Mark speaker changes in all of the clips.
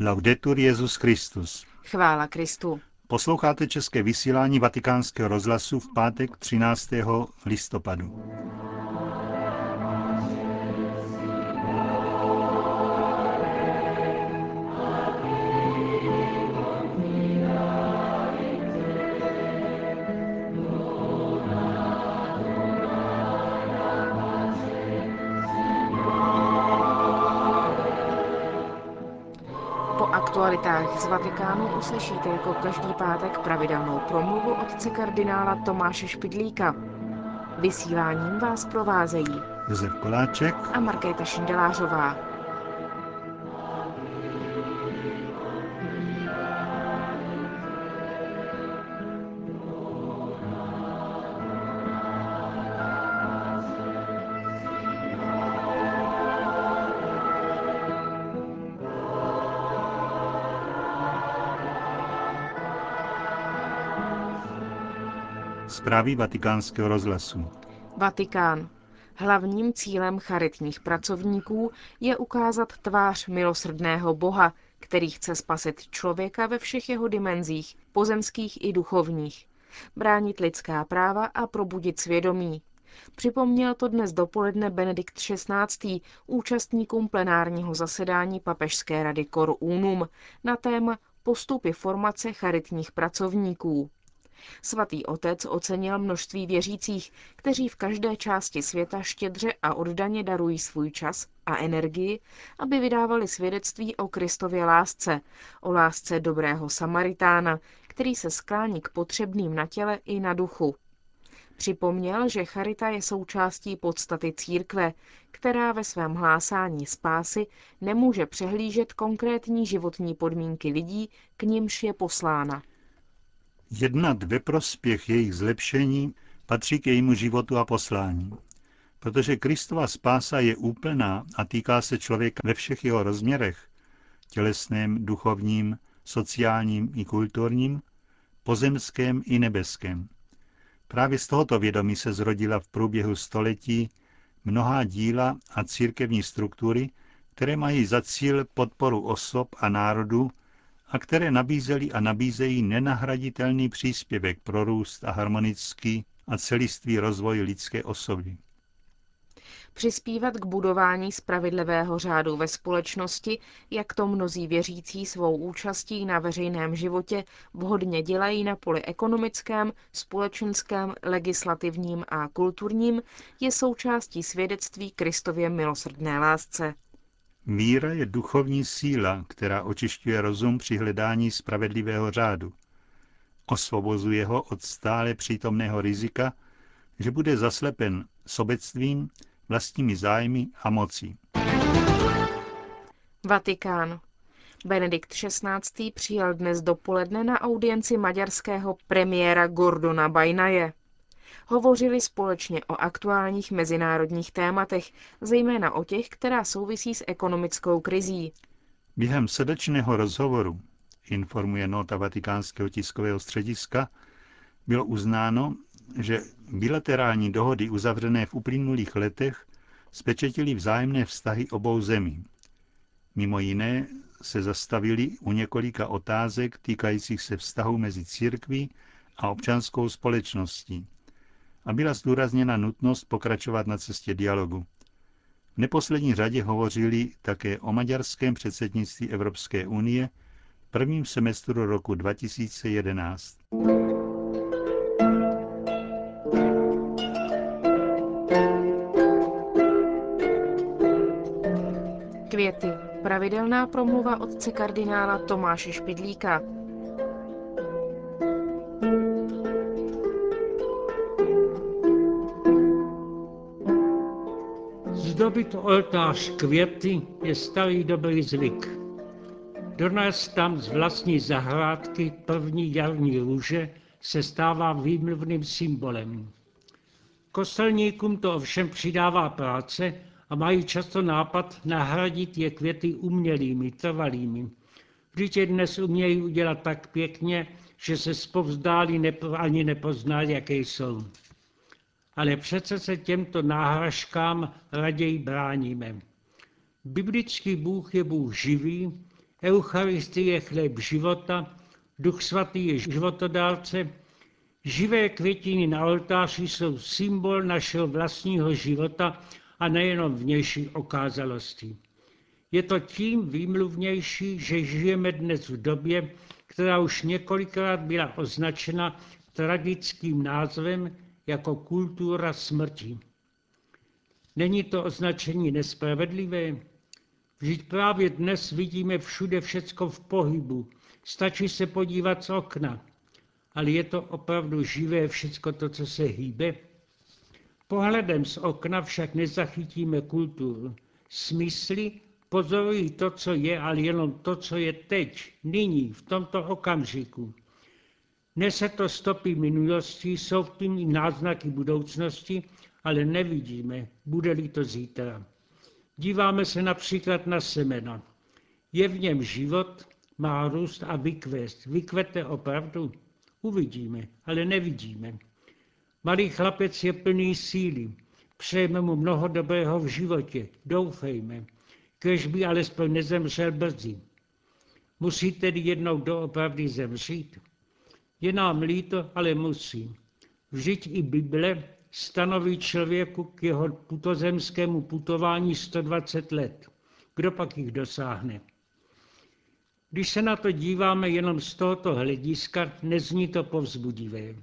Speaker 1: Laudetur Jezus Christus.
Speaker 2: Chvála Kristu.
Speaker 1: Posloucháte české vysílání Vatikánského rozhlasu v pátek 13. listopadu.
Speaker 2: Aktualitách z Vatikánu uslyšíte jako každý pátek pravidelnou promluvu otce kardinála Tomáše Špidlíka. Vysíláním vás provázejí
Speaker 1: Josef Koláček
Speaker 2: a Markéta Šindelářová.
Speaker 1: Zprávy vatikánského rozhlasu.
Speaker 2: Vatikán. Hlavním cílem charitních pracovníků je ukázat tvář milosrdného Boha, který chce spasit člověka ve všech jeho dimenzích, pozemských i duchovních, bránit lidská práva a probudit svědomí. Připomněl to dnes dopoledne Benedikt XVI. účastníkům plenárního zasedání Papežské rady Cor Unum na téma postupy formace charitních pracovníků. Svatý otec ocenil množství věřících, kteří v každé části světa štědře a oddaně darují svůj čas a energii, aby vydávali svědectví o Kristově lásce, o lásce dobrého Samaritána, který se sklání k potřebným na těle i na duchu. Připomněl, že charita je součástí podstaty církve, která ve svém hlásání spásy nemůže přehlížet konkrétní životní podmínky lidí, k nimž je poslána.
Speaker 1: Jednat ve prospěch jejich zlepšení patří k jejímu životu a poslání. Protože Kristova spása je úplná a týká se člověka ve všech jeho rozměrech, tělesném, duchovním, sociálním i kulturním, pozemském i nebeském. Právě z tohoto vědomí se zrodila v průběhu století mnohá díla a církevní struktury, které mají za cíl podporu osob a národů a které nabízely a nabízejí nenahraditelný příspěvek pro růst a harmonický a celistvý rozvoj lidské osoby.
Speaker 2: Přispívat k budování spravedlivého řádu ve společnosti, jak to mnozí věřící svou účastí na veřejném životě vhodně dělají na poli ekonomickém, společenském, legislativním a kulturním, je součástí svědectví Kristově milosrdné lásce.
Speaker 1: Míra je duchovní síla, která očišťuje rozum při hledání spravedlivého řádu. Osvobozuje ho od stále přítomného rizika, že bude zaslepen sobectvím, vlastními zájmy a mocí.
Speaker 2: Vatikán. Benedikt XVI. přijal dnes dopoledne na audienci maďarského premiéra Gordona Bajnaje. Hovořili společně o aktuálních mezinárodních tématech, zejména o těch, která souvisí s ekonomickou krizí.
Speaker 1: Během srdečného rozhovoru, informuje nota vatikánského tiskového střediska, bylo uznáno, že bilaterální dohody uzavřené v uplynulých letech spečetily vzájemné vztahy obou zemí. Mimo jiné se zastavili u několika otázek týkajících se vztahu mezi církví a občanskou společností, a byla zdůrazněna nutnost pokračovat na cestě dialogu. V neposlední řadě hovořili také o maďarském předsednictví Evropské unie v prvním semestru roku 2011.
Speaker 2: Květy. Pravidelná promluva otce kardinála Tomáše Špidlíka.
Speaker 3: Zdobit oltář květy je starý dobrý zvyk. Donést tam z vlastní zahrádky první jarní růže se stává výmluvným symbolem. Kostelníkům to ovšem přidává práce a mají často nápad nahradit je květy umělými, trvalými. Vždyť je dnes umějí udělat tak pěkně, že se zpovzdálí nepo, ani nepozná, jaké jsou ale přece se těmto náhražkám raději bráníme. Biblický Bůh je Bůh živý, Eucharistie je chléb života, Duch svatý je životodárce, živé květiny na oltáři jsou symbol našeho vlastního života a nejenom vnější okázalosti. Je to tím výmluvnější, že žijeme dnes v době, která už několikrát byla označena tragickým názvem jako kultura smrti. Není to označení nespravedlivé? Vždyť právě dnes vidíme všude všecko v pohybu. Stačí se podívat z okna. Ale je to opravdu živé všecko to, co se hýbe? Pohledem z okna však nezachytíme kulturu. Smysly pozorují to, co je, ale jenom to, co je teď, nyní, v tomto okamžiku. Nese to stopy minulosti, jsou v tím i náznaky budoucnosti, ale nevidíme, bude-li to zítra. Díváme se například na semena. Je v něm život, má růst a vykvést. Vykvete opravdu? Uvidíme, ale nevidíme. Malý chlapec je plný síly. Přejeme mu mnoho dobrého v životě. Doufejme. Kež by alespoň nezemřel brzy. Musí tedy jednou doopravdy zemřít? Je nám líto, ale musí. Vždyť i Bible stanoví člověku k jeho putozemskému putování 120 let. Kdo pak jich dosáhne? Když se na to díváme jenom z tohoto hlediska, nezní to povzbudivé.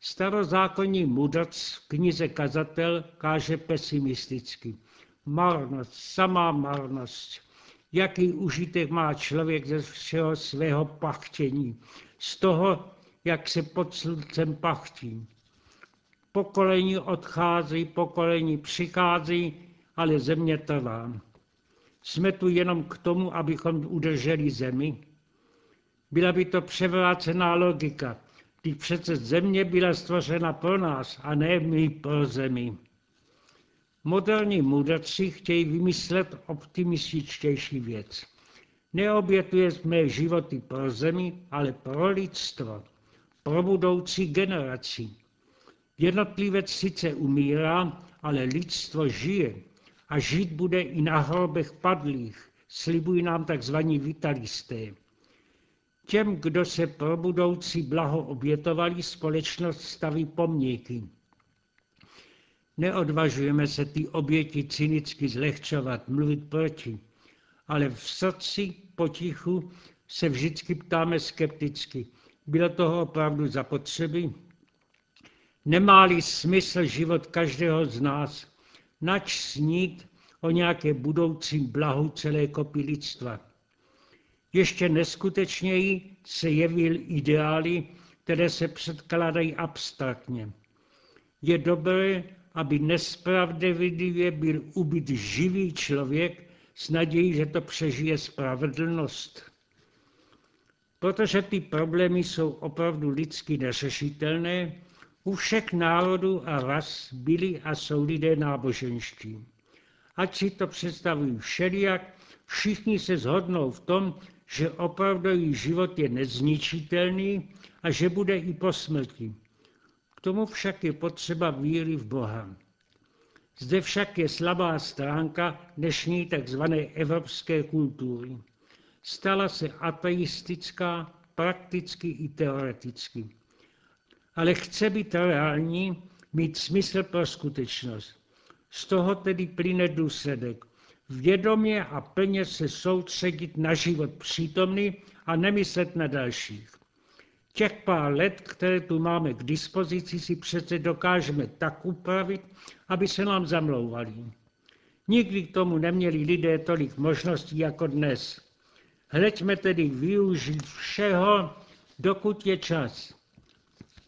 Speaker 3: Starozákonní mudrc v knize Kazatel káže pesimisticky. Marnost, samá marnost. Jaký užitek má člověk ze všeho svého pachtění, z toho, jak se pod sluncem pachtí. Pokolení odchází, pokolení přichází, ale země trvá. Jsme tu jenom k tomu, abychom udrželi zemi? Byla by to převrácená logika. Když přece země byla stvořena pro nás a ne my pro zemi. Moderní mudrci chtějí vymyslet optimističtější věc. Neobětujeme životy pro zemi, ale pro lidstvo, pro budoucí generaci. Jednotlivec sice umírá, ale lidstvo žije a žít bude i na hrobech padlých, slibují nám takzvaní vitalisté. Těm, kdo se pro budoucí blaho obětovali, společnost staví pomníky. Neodvažujeme se ty oběti cynicky zlehčovat, mluvit proti, ale v srdci potichu se vždycky ptáme skepticky. Bylo toho opravdu zapotřebí? Nemá-li smysl život každého z nás, nač snít o nějaké budoucím blahu celé kopy lidstva. Ještě neskutečněji se jevil ideály, které se předkládají abstraktně. Je dobré, aby nespravděvidlivě byl ubyt živý člověk s nadějí, že to přežije spravedlnost. Protože ty problémy jsou opravdu lidsky neřešitelné, u všech národů a ras byli a jsou lidé náboženští. Ať si to představují všelijak, všichni se zhodnou v tom, že opravdový život je nezničitelný a že bude i po smrti. Tomu však je potřeba víry v Boha. Zde však je slabá stránka dnešní tzv. evropské kultury. Stala se ateistická prakticky i teoreticky ale chce být reální, mít smysl pro skutečnost. Z toho tedy plyne důsledek. Vědomě a plně se soustředit na život přítomný a nemyslet na dalších. Těch pár let, které tu máme k dispozici, si přece dokážeme tak upravit, aby se nám zamlouvali. Nikdy k tomu neměli lidé tolik možností jako dnes. Hleďme tedy využít všeho, dokud je čas.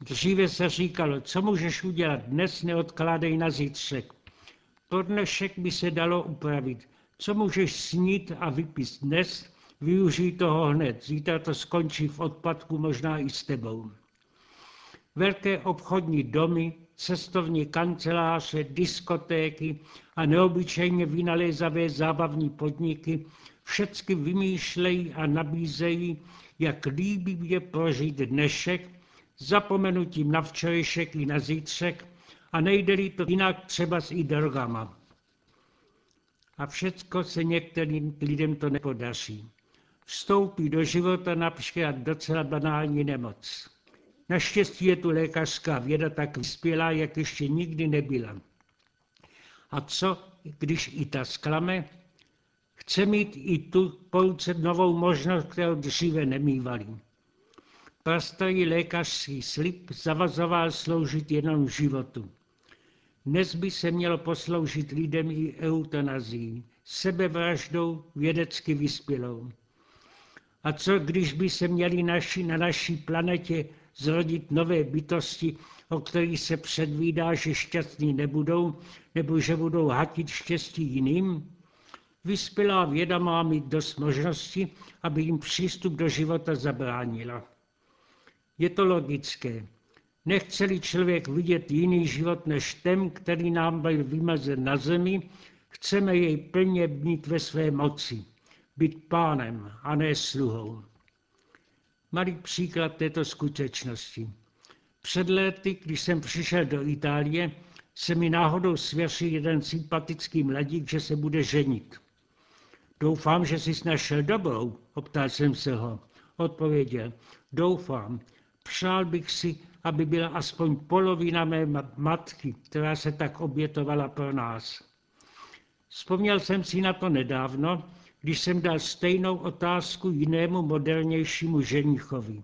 Speaker 3: Dříve se říkalo, co můžeš udělat dnes, neodkládej na zítřek. Pro dnešek by se dalo upravit. Co můžeš snít a vypít dnes, využij toho hned. Zítra to skončí v odpadku, možná i s tebou. Velké obchodní domy, cestovní kanceláře, diskotéky a neobyčejně vynalézavé zábavní podniky všecky vymýšlejí a nabízejí, jak líbivě prožít dnešek zapomenutím na včerejšek i na zítřek a nejde to jinak třeba s i drogama. A všecko se některým lidem to nepodaří. Vstoupí do života například docela banální nemoc. Naštěstí je tu lékařská věda tak vyspělá, jak ještě nikdy nebyla. A co, když i ta sklame? Chce mít i tu pouce novou možnost, kterou dříve nemývali. Prastarý lékařský slib zavazoval sloužit jenom životu. Dnes by se mělo posloužit lidem i eutanazí, sebevraždou vědecky vyspělou. A co když by se měli naši, na naší planetě zrodit nové bytosti, o kterých se předvídá, že šťastní nebudou, nebo že budou hatit štěstí jiným? Vyspělá věda má mít dost možností, aby jim přístup do života zabránila. Je to logické. Nechce-li člověk vidět jiný život než ten, který nám byl vymezen na zemi, chceme jej plně mít ve své moci, být pánem a ne sluhou. Malý příklad této skutečnosti. Před léty, když jsem přišel do Itálie, se mi náhodou svěřil jeden sympatický mladík, že se bude ženit. Doufám, že jsi našel dobrou, optal jsem se ho. Odpověděl, doufám, přál bych si, aby byla aspoň polovina mé matky, která se tak obětovala pro nás. Vzpomněl jsem si na to nedávno, když jsem dal stejnou otázku jinému modernějšímu ženichovi.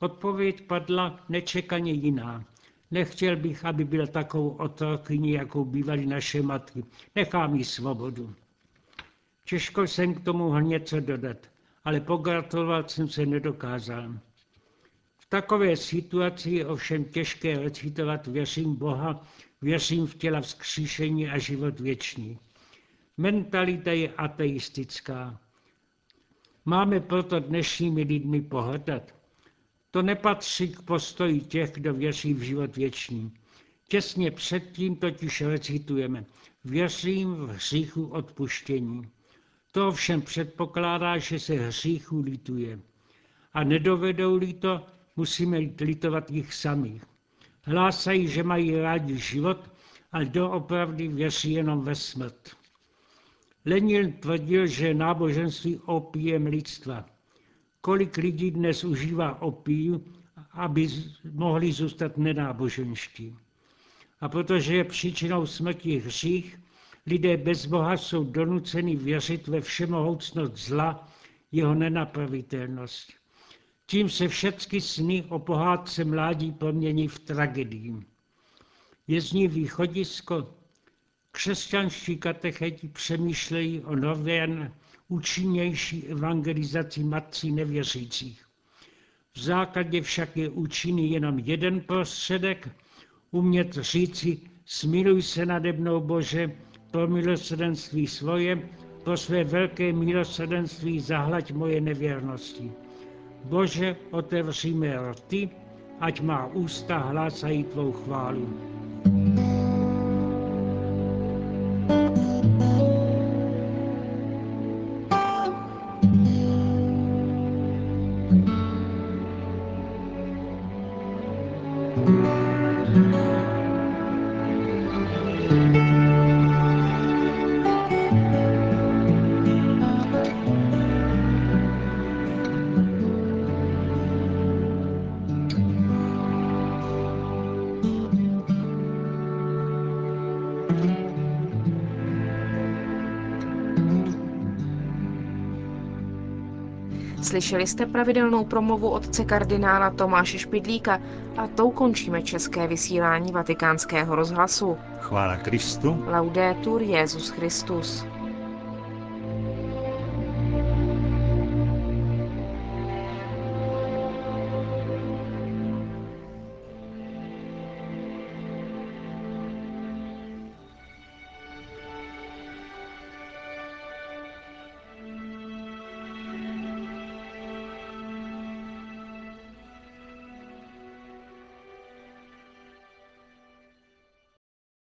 Speaker 3: Odpověď padla nečekaně jiná. Nechtěl bych, aby byla takovou otrokyní, jakou bývaly naše matky. Nechám jí svobodu. Těžko jsem k tomu mohl něco dodat, ale pogratulovat jsem se nedokázal. V takové situaci je ovšem těžké recitovat věřím Boha, věřím v těla vzkříšení a život věčný. Mentalita je ateistická. Máme proto dnešními lidmi pohrdat. To nepatří k postoji těch, kdo věří v život věčný. Těsně předtím totiž recitujeme Věřím v hříchu odpuštění. To ovšem předpokládá, že se hříchu lituje. A nedovedou-li to, musíme litovat jich samých. Hlásají, že mají rádi život, ale doopravdy věří jenom ve smrt. Lenin tvrdil, že náboženství opíjem lidstva. Kolik lidí dnes užívá opí, aby mohli zůstat nenáboženští. A protože je příčinou smrti hřích, lidé bez Boha jsou donuceni věřit ve všemohoucnost zla, jeho nenapravitelnost. Tím se všechny sny o pohádce mládí promění v tragedii. Je z ní východisko, Křesťanští katecheti přemýšlejí o nové, účinnější evangelizaci matcí nevěřících. V základě však je účinný jenom jeden prostředek, umět říci, smiluj se nade mnou Bože, pro milosrdenství svoje, pro své velké milosrdenství zahlaď moje nevěrnosti. Bože, otevři mé rty, ať má ústa hlásají tvou chválu.
Speaker 2: Slyšeli jste pravidelnou promluvu otce kardinála Tomáše Špidlíka a tou končíme české vysílání vatikánského rozhlasu.
Speaker 1: Chvála Kristu.
Speaker 2: Laudetur Jezus Christus.